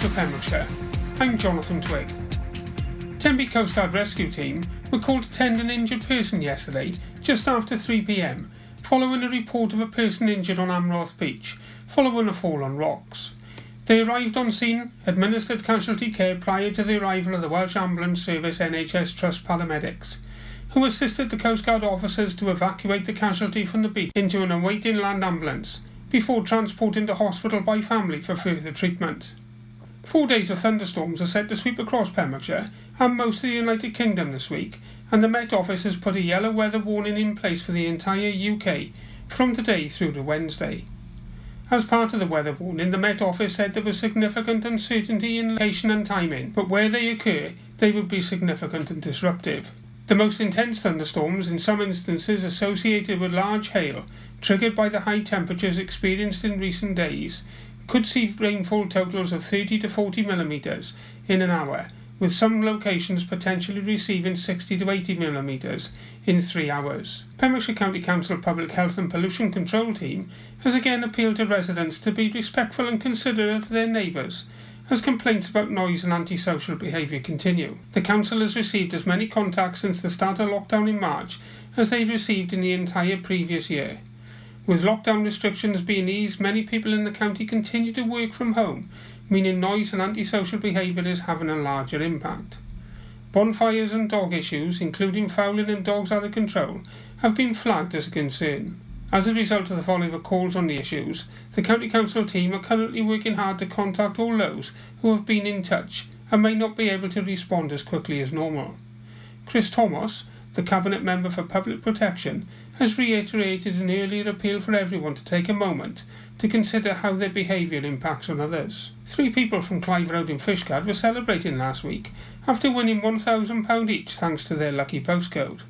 for Pembrokeshire, I'm Jonathan Twig. Tenby Coast Guard Rescue Team were called to tend an injured person yesterday, just after 3pm, following a report of a person injured on Amroth Beach, following a fall on rocks. They arrived on scene, administered casualty care prior to the arrival of the Welsh Ambulance Service NHS Trust paramedics, who assisted the Coast Guard officers to evacuate the casualty from the beach into an awaiting land ambulance before transporting to hospital by family for further treatment. Four days of thunderstorms are set to sweep across Pembrokeshire and most of the United Kingdom this week, and the Met Office has put a yellow weather warning in place for the entire UK from today through to Wednesday. As part of the weather warning, the Met Office said there was significant uncertainty in location and timing, but where they occur, they would be significant and disruptive. The most intense thunderstorms, in some instances associated with large hail, triggered by the high temperatures experienced in recent days, could see rainfall totals of 30 to 40 millimetres in an hour, with some locations potentially receiving 60 to 80 millimetres in three hours. Pembrokeshire County Council Public Health and Pollution Control Team has again appealed to residents to be respectful and considerate of their neighbours as complaints about noise and antisocial behaviour continue. The Council has received as many contacts since the start of lockdown in March as they received in the entire previous year. With lockdown restrictions being eased, many people in the county continue to work from home, meaning noise and antisocial behaviour is having a larger impact. Bonfires and dog issues, including fouling and dogs out of control, have been flagged as a concern. As a result of the following of calls on the issues, the County Council team are currently working hard to contact all those who have been in touch and may not be able to respond as quickly as normal. Chris Thomas, the Cabinet Member for Public Protection, has reiterated an earlier appeal for everyone to take a moment to consider how their behaviour impacts on others. Three people from Clive Road in Fishguard were celebrating last week after winning £1,000 each thanks to their lucky postcode.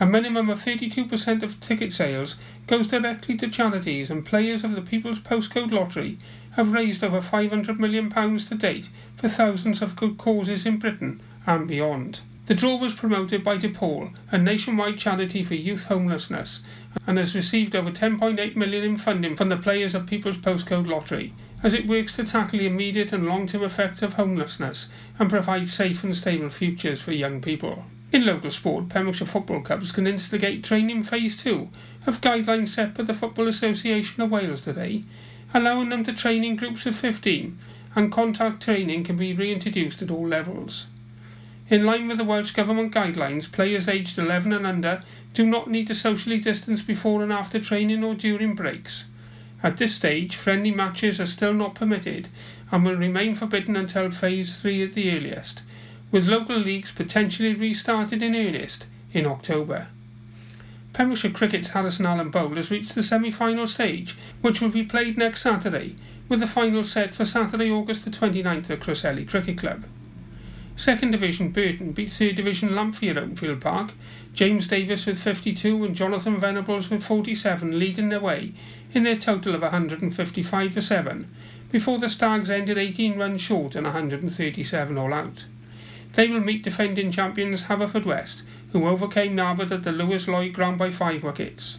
A minimum of 32% of ticket sales goes directly to charities, and players of the People's Postcode Lottery have raised over £500 million to date for thousands of good causes in Britain and beyond. The draw was promoted by DePaul, a nationwide charity for youth homelessness, and has received over 10.8 million in funding from the players of People's Postcode Lottery, as it works to tackle the immediate and long-term effects of homelessness and provide safe and stable futures for young people. In local sport, Pembrokeshire football clubs can instigate training phase two of guidelines set by the Football Association of Wales today, allowing them to train in groups of 15, and contact training can be reintroduced at all levels. In line with the Welsh Government guidelines, players aged 11 and under do not need to socially distance before and after training or during breaks. At this stage, friendly matches are still not permitted and will remain forbidden until Phase 3 at the earliest, with local leagues potentially restarted in earnest in October. Pembrokeshire Cricket's Harrison Allen Bowl has reached the semi-final stage, which will be played next Saturday, with the final set for Saturday, August the 29th at Cresselly Cricket Club. Second Division Burton beat Third Division Lamphey at Oakfield Park. James Davis with 52 and Jonathan Venables with 47 leading the way in their total of 155 for 7, before the Stags ended 18 runs short and 137 all out. They will meet defending champions Haverfordwest, who overcame Narberth at the Lewis Lloyd ground by 5 wickets.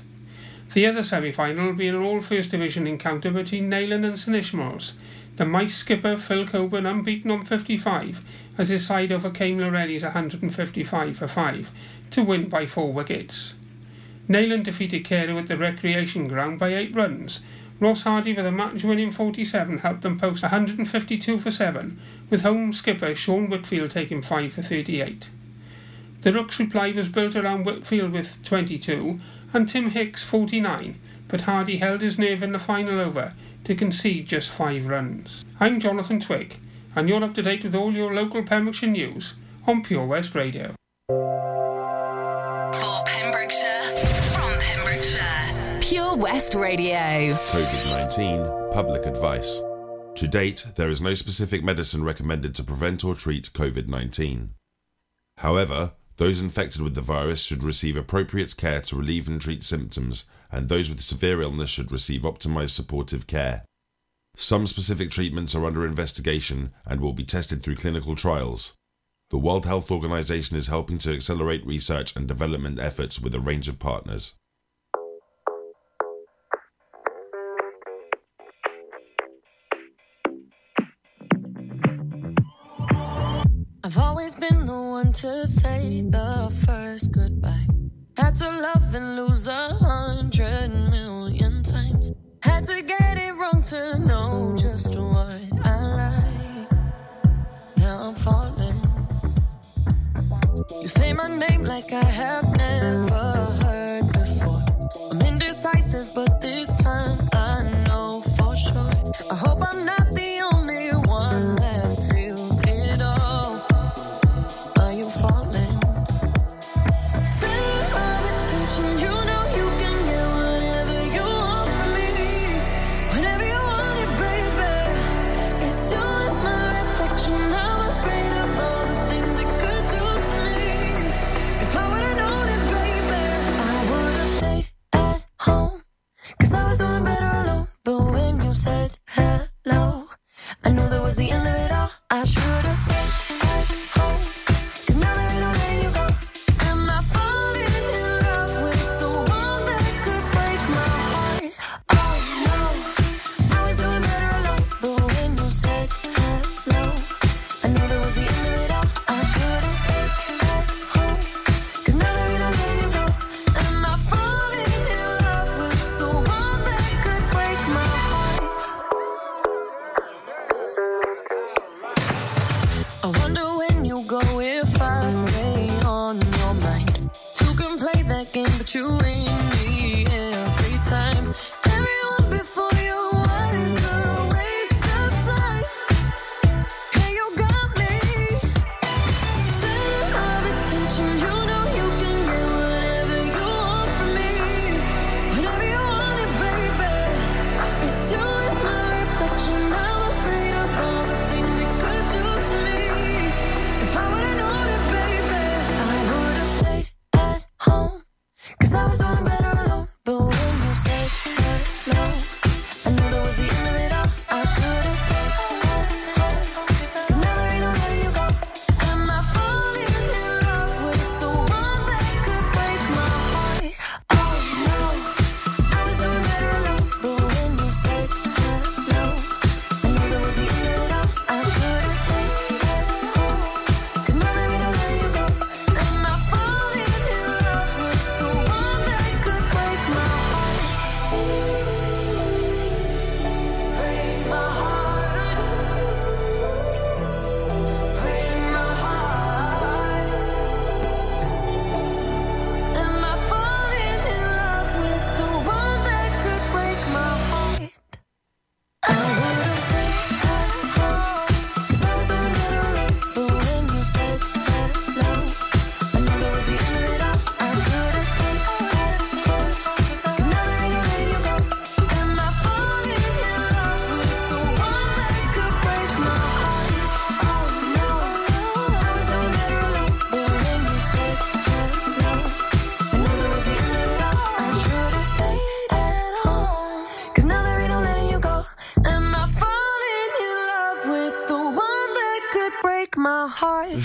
The other semi-final will be an all First Division encounter between Neyland and St Ishmael's, the Mice skipper Phil Coburn unbeaten on 55 as his side overcame Lawrenny's 155 for 5 to win by 4 wickets. Neyland defeated Carew at the recreation ground by 8 runs. Ross Hardy with a match winning 47 helped them post 152 for 7, with home skipper Sean Whitfield taking 5 for 38. The Rooks' reply was built around Whitfield with 22 and Tim Hicks 49, but Hardy held his nerve in the final over to concede just five runs. I'm Jonathan Twig, and you're up to date with all your local Pembrokeshire news on Pure West Radio. For Pembrokeshire, from Pembrokeshire, Pure West Radio. COVID 19 Public Advice. To date, there is no specific medicine recommended to prevent or treat COVID 19. However, those infected with the virus should receive appropriate care to relieve and treat symptoms, and those with severe illness should receive optimized supportive care. Some specific treatments are under investigation and will be tested through clinical trials. The World Health Organization is helping to accelerate research and development efforts with a range of partners. I've always been the one to say the first goodbye. Had to love and lose a hundred million. Had to get it wrong to know just what I like. Now I'm falling. You say my name like I have never.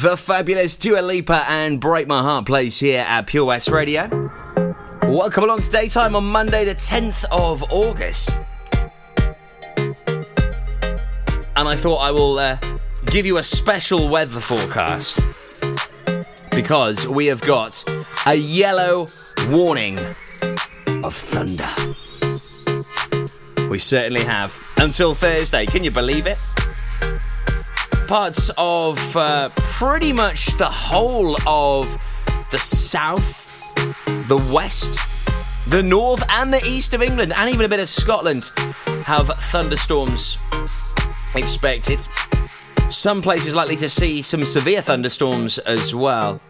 The fabulous Dua Lipa and Break My Heart plays here at Pure West Radio. Welcome along to daytime on Monday, the 10th of August. And I thought I will uh, give you a special weather forecast because we have got a yellow warning of thunder. We certainly have. Until Thursday, can you believe it? parts of uh, pretty much the whole of the south, the west, the north, and the east of England, and even a bit of Scotland, have thunderstorms expected. Some places likely to see some severe thunderstorms as well.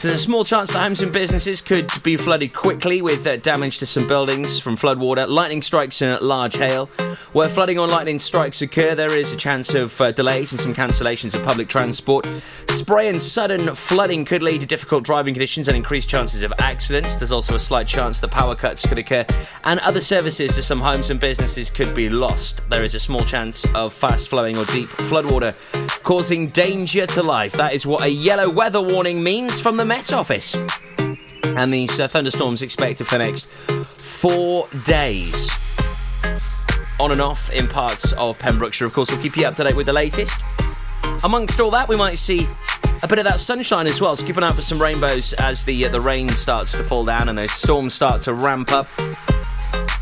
So there's a small chance that homes and businesses could be flooded quickly with uh, damage to some buildings from floodwater, lightning strikes and large hail. Where flooding or lightning strikes occur, there is a chance of uh, delays and some cancellations of public transport. Spray and sudden flooding could lead to difficult driving conditions and increased chances of accidents. There's also a slight chance that power cuts could occur and other services to some homes and businesses could be lost. There is a small chance of fast flowing or deep floodwater causing danger to life. That is what a yellow weather warning means from the Met Office. And these uh, thunderstorms expected for the next four days. On and off in parts of Pembrokeshire. Of course, we'll keep you up to date with the latest. Amongst all that, we might see a bit of that sunshine as well. So keep an eye out for some rainbows as the uh, the rain starts to fall down and those storms start to ramp up.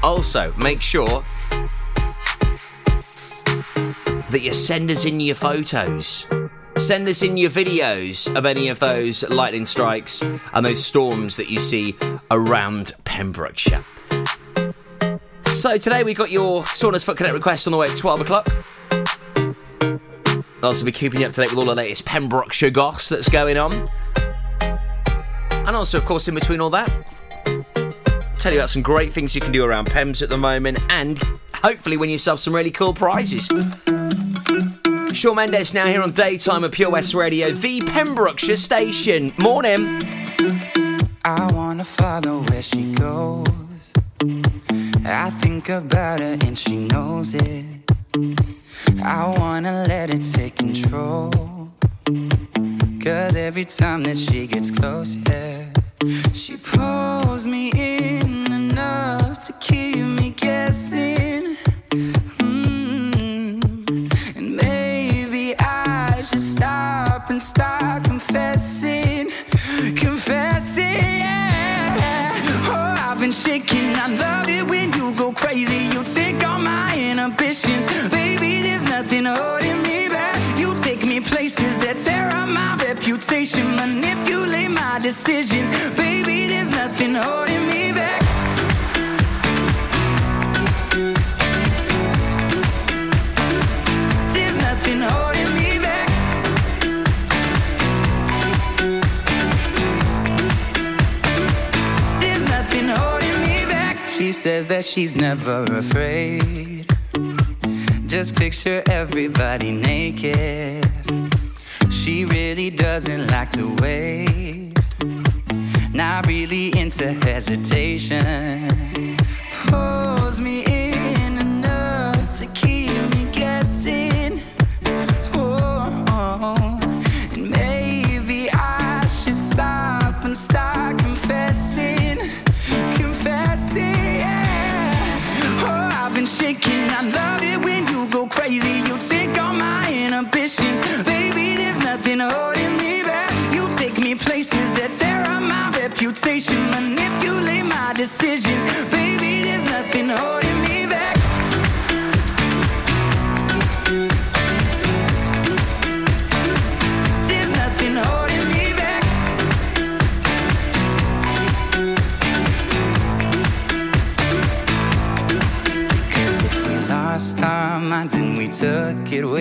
Also, make sure that you send us in your photos. Send us in your videos of any of those lightning strikes and those storms that you see around Pembrokeshire. So today we've got your Saundersfoot Connect request on the way at 12 o'clock. I'll also be keeping you up to date with all the latest Pembrokeshire goss that's going on. And also, of course, in between all that, tell you about some great things you can do around Pems at the moment and hopefully win yourself some really cool prizes. Shawn Mendes now here on Daytime at Pure West Radio, the Pembrokeshire station. Morning. I wanna follow where she goes. I think about her and she knows it. I wanna let it take control. Cause every time that she gets close, yeah, she pulls me in enough to keep me guessing. I love it when you go crazy. Says that she's never afraid. Just picture everybody naked. She really doesn't like to wait. Not really into hesitation. Pulls me in you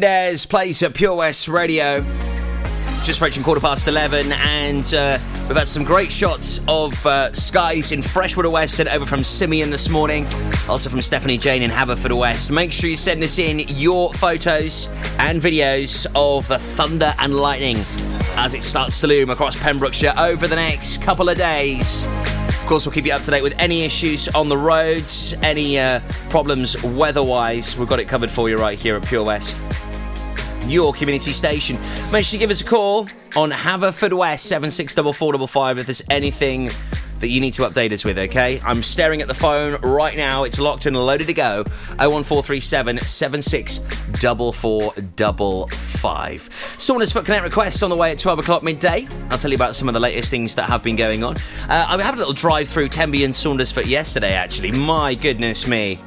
Mendes plays at Pure West Radio. Just approaching quarter past 11, and uh, we've had some great shots of uh, skies in Freshwater West sent over from Simeon this morning, also from Stephanie Jane in Haverfordwest. Make sure you send us in your photos and videos of the thunder and lightning as it starts to loom across Pembrokeshire over the next couple of days. Of course, we'll keep you up to date with any issues on the roads, any uh, problems weather-wise. We've got it covered for you right here at Pure West your community station. Make sure you give us a call on Haverfordwest 764455 if there's anything that you need to update us with, okay? I'm staring at the phone right now. It's locked and loaded to go. 01437 764455. Saundersfoot Connect request on the way at 12 o'clock midday. I'll tell you about some of the latest things that have been going on. Uh, I had a little drive through Tenby and Saundersfoot yesterday, actually. My goodness me.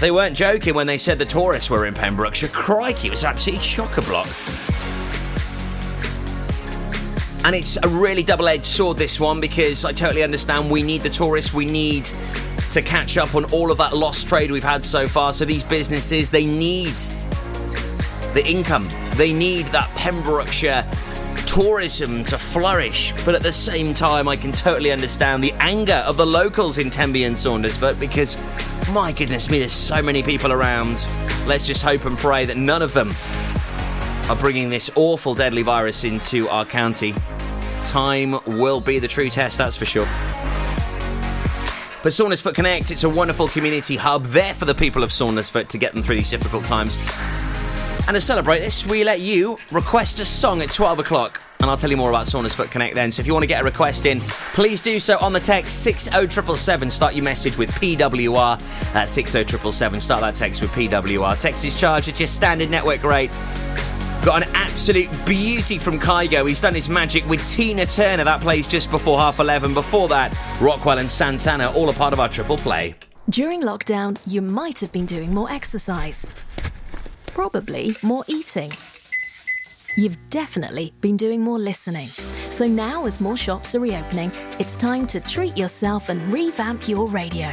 They weren't joking when they said the tourists were in Pembrokeshire. Crikey, it was absolutely chock a block. And it's a really double edged sword, this one, because I totally understand we need the tourists, we need to catch up on all of that lost trade we've had so far. So these businesses, they need the income, they need that Pembrokeshire tourism to flourish. But at the same time, I can totally understand the anger of the locals in Tenby and Saundersfoot because, my goodness me, there's so many people around. Let's just hope and pray that none of them are bringing this awful deadly virus into our county. Time will be the true test, that's for sure. But Saundersfoot Connect, it's a wonderful community hub there for the people of Saundersfoot to get them through these difficult times. And to celebrate this, we let you request a song at 12 o'clock. And I'll tell you more about Saunas Saundersfoot Connect then. So if you want to get a request in, please do so on the text 60777. Start your message with PWR. That's 60777. Start that text with PWR. Text is charged at your standard network rate. Got an absolute beauty from Kygo. He's done his magic with Tina Turner. That plays just before half 11. Before that, Rockwell and Santana, all a part of our triple play. During lockdown, you might have been doing more exercise. Probably more eating. You've definitely been doing more listening. So now, as more shops are reopening, it's time to treat yourself and revamp your radio.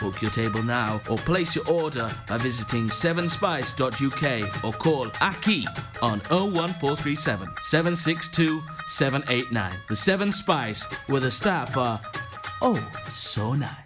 Book your table now or place your order by visiting sevenspice.uk or call Aki on 01437 762 789. The Seven Spice, where the staff are oh so nice.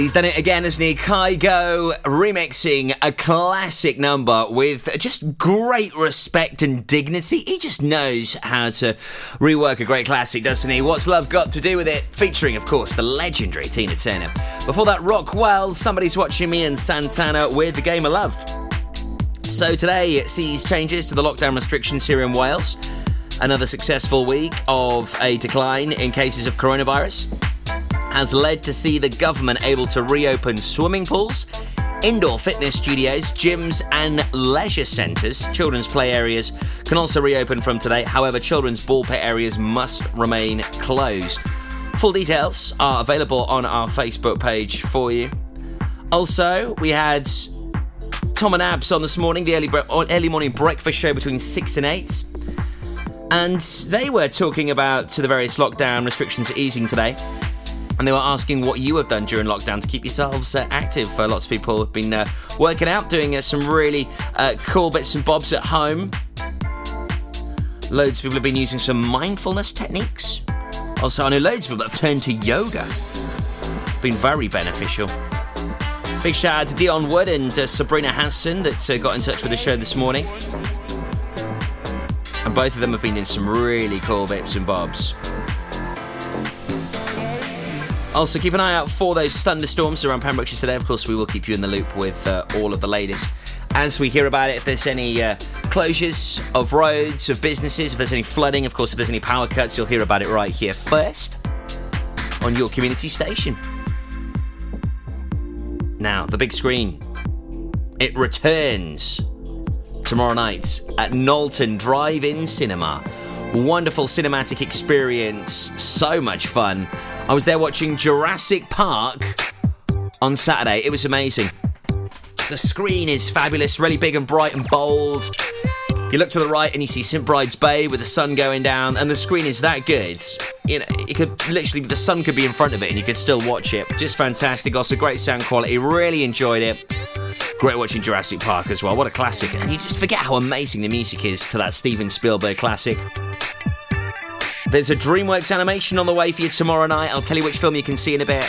He's done it again, hasn't he? Kygo remixing a classic number with just great respect and dignity. He just knows how to rework a great classic, doesn't he? What's Love Got to Do with It? Featuring, of course, the legendary Tina Turner. Before that, Rockwell, Somebody's Watching Me, and Santana with The Game of Love. So today it sees changes to the lockdown restrictions here in Wales. Another successful week of a decline in cases of coronavirus has led to see the government able to reopen swimming pools, indoor fitness studios, gyms, and leisure centres. Children's play areas can also reopen from today. However, children's ball pit areas must remain closed. Full details are available on our Facebook page for you. Also, we had Tom and Abs on this morning, the early, bre- uh, early morning breakfast show between 6 and 8. And they were talking about the various lockdown restrictions easing today. And they were asking what you have done during lockdown to keep yourselves uh, active. Uh, lots of people have been uh, working out, doing uh, some really uh, cool bits and bobs at home. Loads of people have been using some mindfulness techniques. Also, I know loads of people have turned to yoga. Been very beneficial. Big shout out to Dion Wood and uh, Sabrina Hansen that got in touch with the show this morning. And both of them have been in some really cool bits and bobs. Also, keep an eye out for those thunderstorms around Pembrokeshire today. Of course, we will keep you in the loop with uh, all of the latest. As we hear about it, if there's any uh, closures of roads, of businesses, if there's any flooding, of course, if there's any power cuts, you'll hear about it right here first on your community station. Now, the big screen. It returns tomorrow night at Knowlton Drive In Cinema. Wonderful cinematic experience, so much fun. I was there watching Jurassic Park on Saturday. It was amazing. The screen is fabulous, really big and bright and bold. You look to the right and you see St Bride's Bay with the sun going down, and the screen is that good. You know, it could literally the sun could be in front of it and you could still watch it. Just fantastic. Also, great sound quality. Really enjoyed it. Great watching Jurassic Park as well. What a classic! And you just forget how amazing the music is to that Steven Spielberg classic. There's a DreamWorks animation on the way for you tomorrow night. I'll tell you which film you can see in a bit.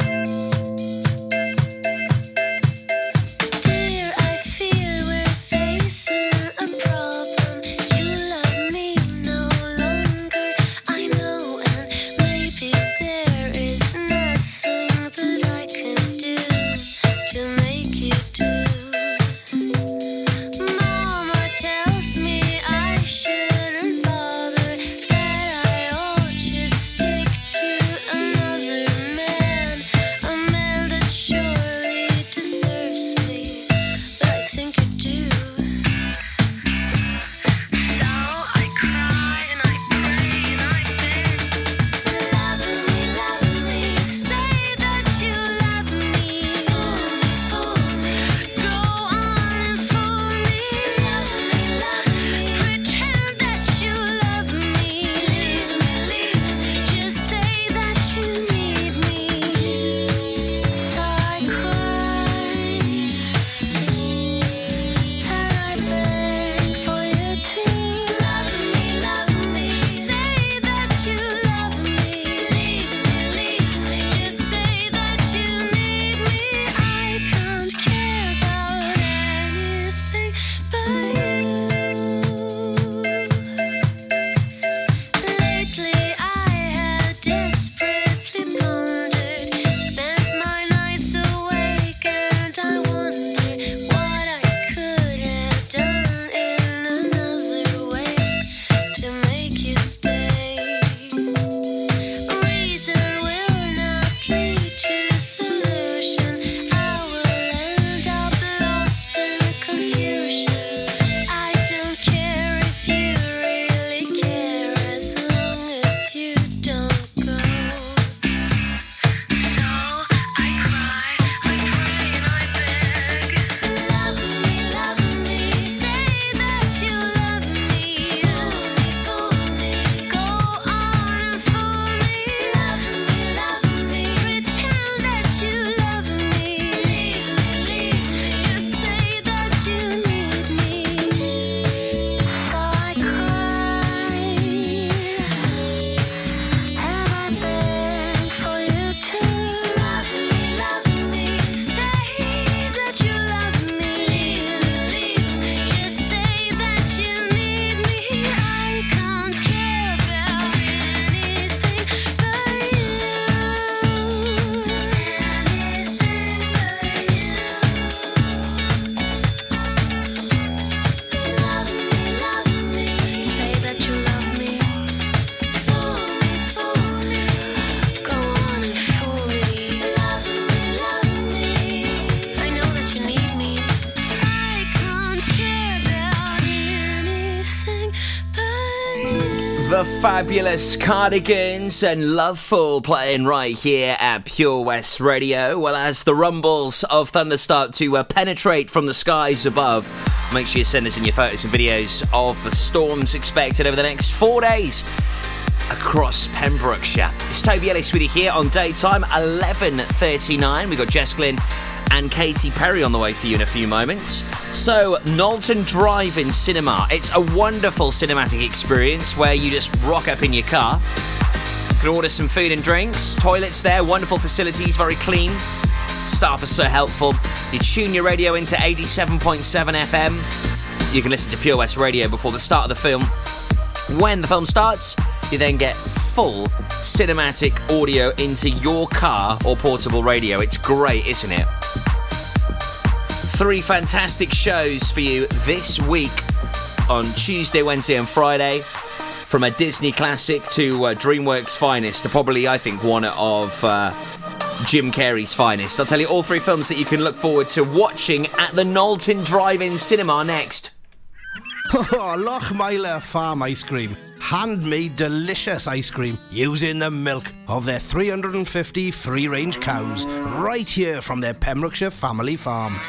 Fabulous Cardigans and Lovefool playing right here at Pure West Radio. Well, as the rumbles of thunder start to uh, penetrate from the skies above, make sure you send us in your photos and videos of the storms expected over the next four days across Pembrokeshire. It's Toby Ellis with you here on daytime 11:39. We've got Jess Glynne and Katy Perry on the way for you in a few moments. So, Knowlton Drive-In Cinema. It's a wonderful cinematic experience where you just rock up in your car. Can order some food and drinks. Toilets there, wonderful facilities, very clean. Staff are so helpful. You tune your radio into 87.7 FM. You can listen to Pure West Radio before the start of the film. When the film starts, you then get full cinematic audio into your car or portable radio. It's great, isn't it? Three fantastic shows for you this week on Tuesday, Wednesday, and Friday. From a Disney classic to uh, DreamWorks' finest, to probably, I think, one of uh, Jim Carrey's finest. I'll tell you all three films that you can look forward to watching at the Knowlton Drive-In Cinema next. Lochmeyler Farm Ice Cream. Handmade delicious ice cream using the milk of their 350 free range cows right here from their Pembrokeshire family farm.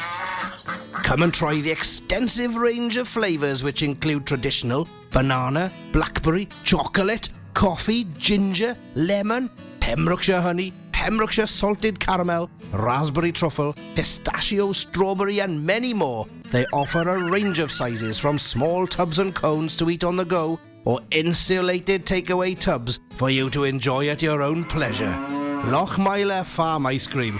Come and try the extensive range of flavours which include traditional banana, blackberry, chocolate, coffee, ginger, lemon, Pembrokeshire honey, Pembrokeshire salted caramel, raspberry truffle, pistachio, strawberry, and many more. They offer a range of sizes from small tubs and cones to eat on the go or insulated takeaway tubs for you to enjoy at your own pleasure. Lochmeyler Farm Ice Cream.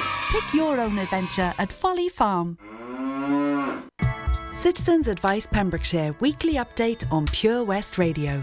Pick your own adventure at Folly Farm. Citizens Advice Pembrokeshire weekly update on Pure West Radio.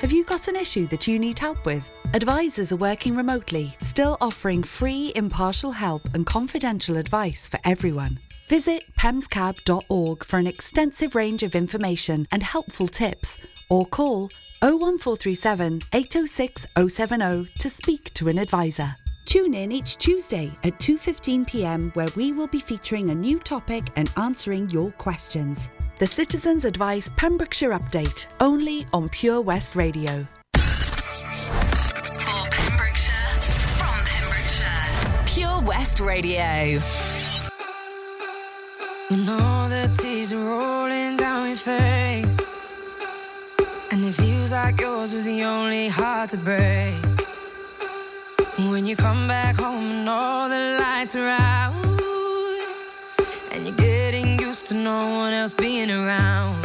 Have you got an issue that you need help with? Advisors are working remotely, still offering free, impartial help and confidential advice for everyone. Visit pemscab.org for an extensive range of information and helpful tips, or call 01437 806 070 to speak to an advisor. Tune in each Tuesday at 2:15 p.m. where we will be featuring a new topic and answering your questions. The Citizens Advice Pembrokeshire Update, only on Pure West Radio. For Pembrokeshire, from Pembrokeshire, Pure West Radio. You know the tears are rolling down your face. And it feels like yours was the only heart to break. When you come back home and all the lights are out. And you're getting used to no one else being around.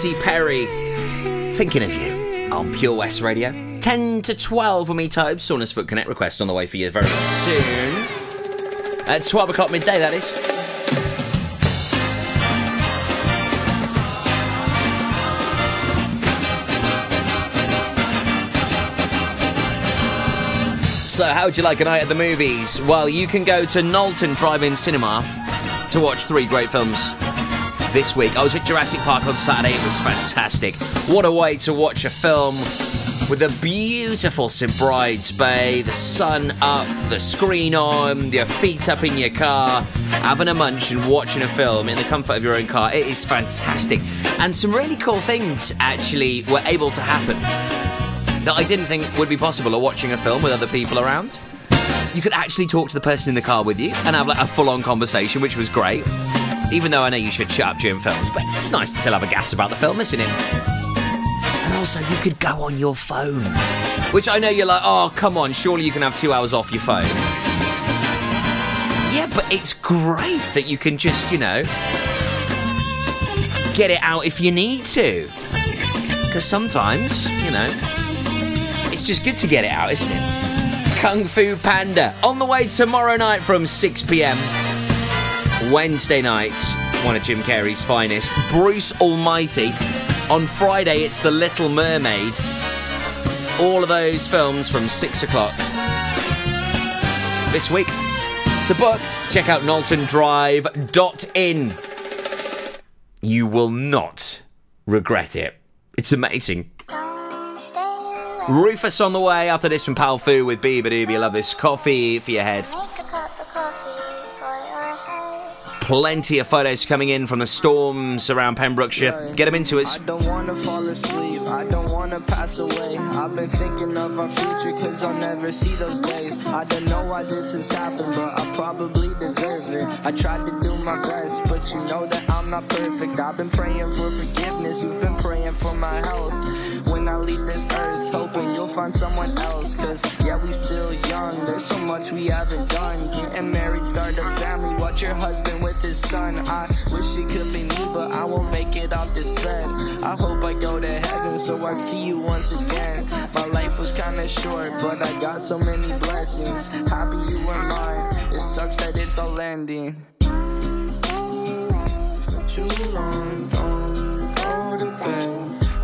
Katy Perry. Thinking of you on Pure West Radio. 10 to 12 for me, Tobes. Saundersfoot Connect request on the way for you very soon. At 12 o'clock midday, that is. So, how would you like a night at the movies? Well, you can go to Knowlton Drive-In Cinema to watch three great films this week. I was at Jurassic Park on Saturday. It was fantastic. What a way to watch a film with a beautiful. Bride's Bay, the sun up, the screen on, your feet up in your car, having a munch and watching a film in the comfort of your own car. It is fantastic. And some really cool things actually were able to happen that I didn't think would be possible at watching a film with other people around. You could actually talk to the person in the car with you and have like a full-on conversation, which was great. Even though I know you should shut up during films, but it's nice to still have a gas about the film, isn't it? And also, you could go on your phone, which I know you're like, oh, come on, surely you can have two hours off your phone. Yeah, but it's great that you can just, you know, get it out if you need to. Because sometimes, you know, it's just good to get it out, isn't it? Kung Fu Panda on the way tomorrow night from 6 pm. Wednesday night, one of Jim Carrey's finest. Bruce Almighty. On Friday, it's The Little Mermaid. All of those films from 6 o'clock this week. To book, check out knowltondrive.in. You will not regret it. It's amazing. Rufus on the way after this from Powfu with beabadoobee. Love this coffee for your head. Plenty of photos coming in from the storms around Pembrokeshire. Get them into us. I don't wanna fall asleep, I don't wanna pass away. I've been thinking of our future, cause I'll never see those days. I don't know why this has happened, but I probably deserve it. I tried to do my best, but you know that I'm not perfect. I've been praying for forgiveness, you've been praying for my health. When I leave this earth, hoping you'll find someone else. Cause yeah, we still young, there's so much we haven't done. Getting married, start a family, watch your husband with his son. I wish it could be me, but I won't make it off this bed. I hope I go to heaven, so I see you once again. My life was kinda short, but I got so many blessings. Happy you were mine, it sucks that it's all ending. For too long, don't go to bed.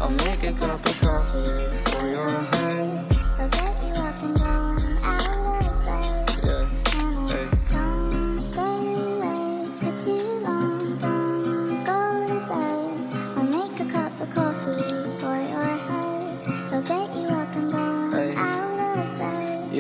I'll make a cup of coffee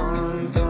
For too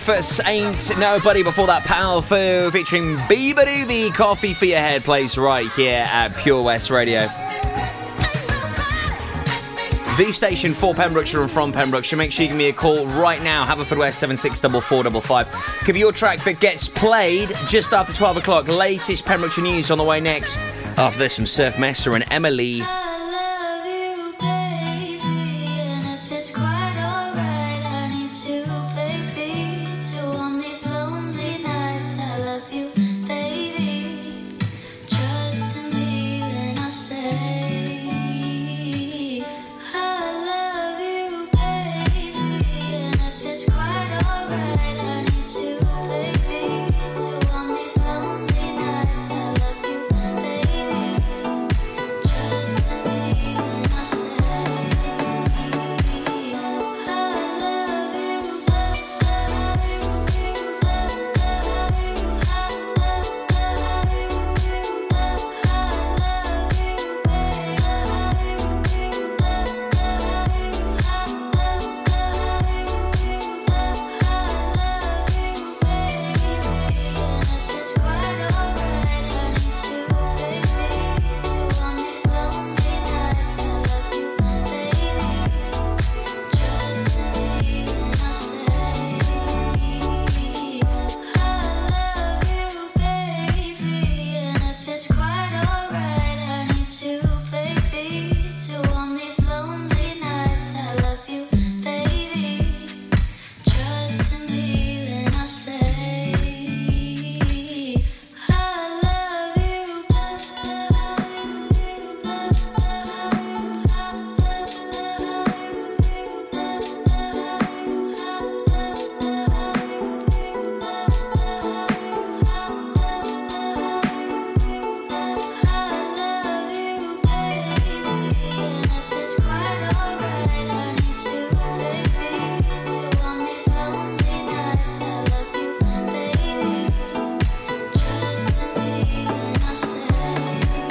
Rufus ain't nobody before that Powfu featuring beabadoobee Coffee for your head plays right here at Pure West Radio. The station for Pembrokeshire and from Pembrokeshire. Make sure you give me a call right now. Haverfordwest 764455. Could be your track that gets played just after 12 o'clock. Latest Pembrokeshire news on the way next. After this, some Surf Mesa and Emilee.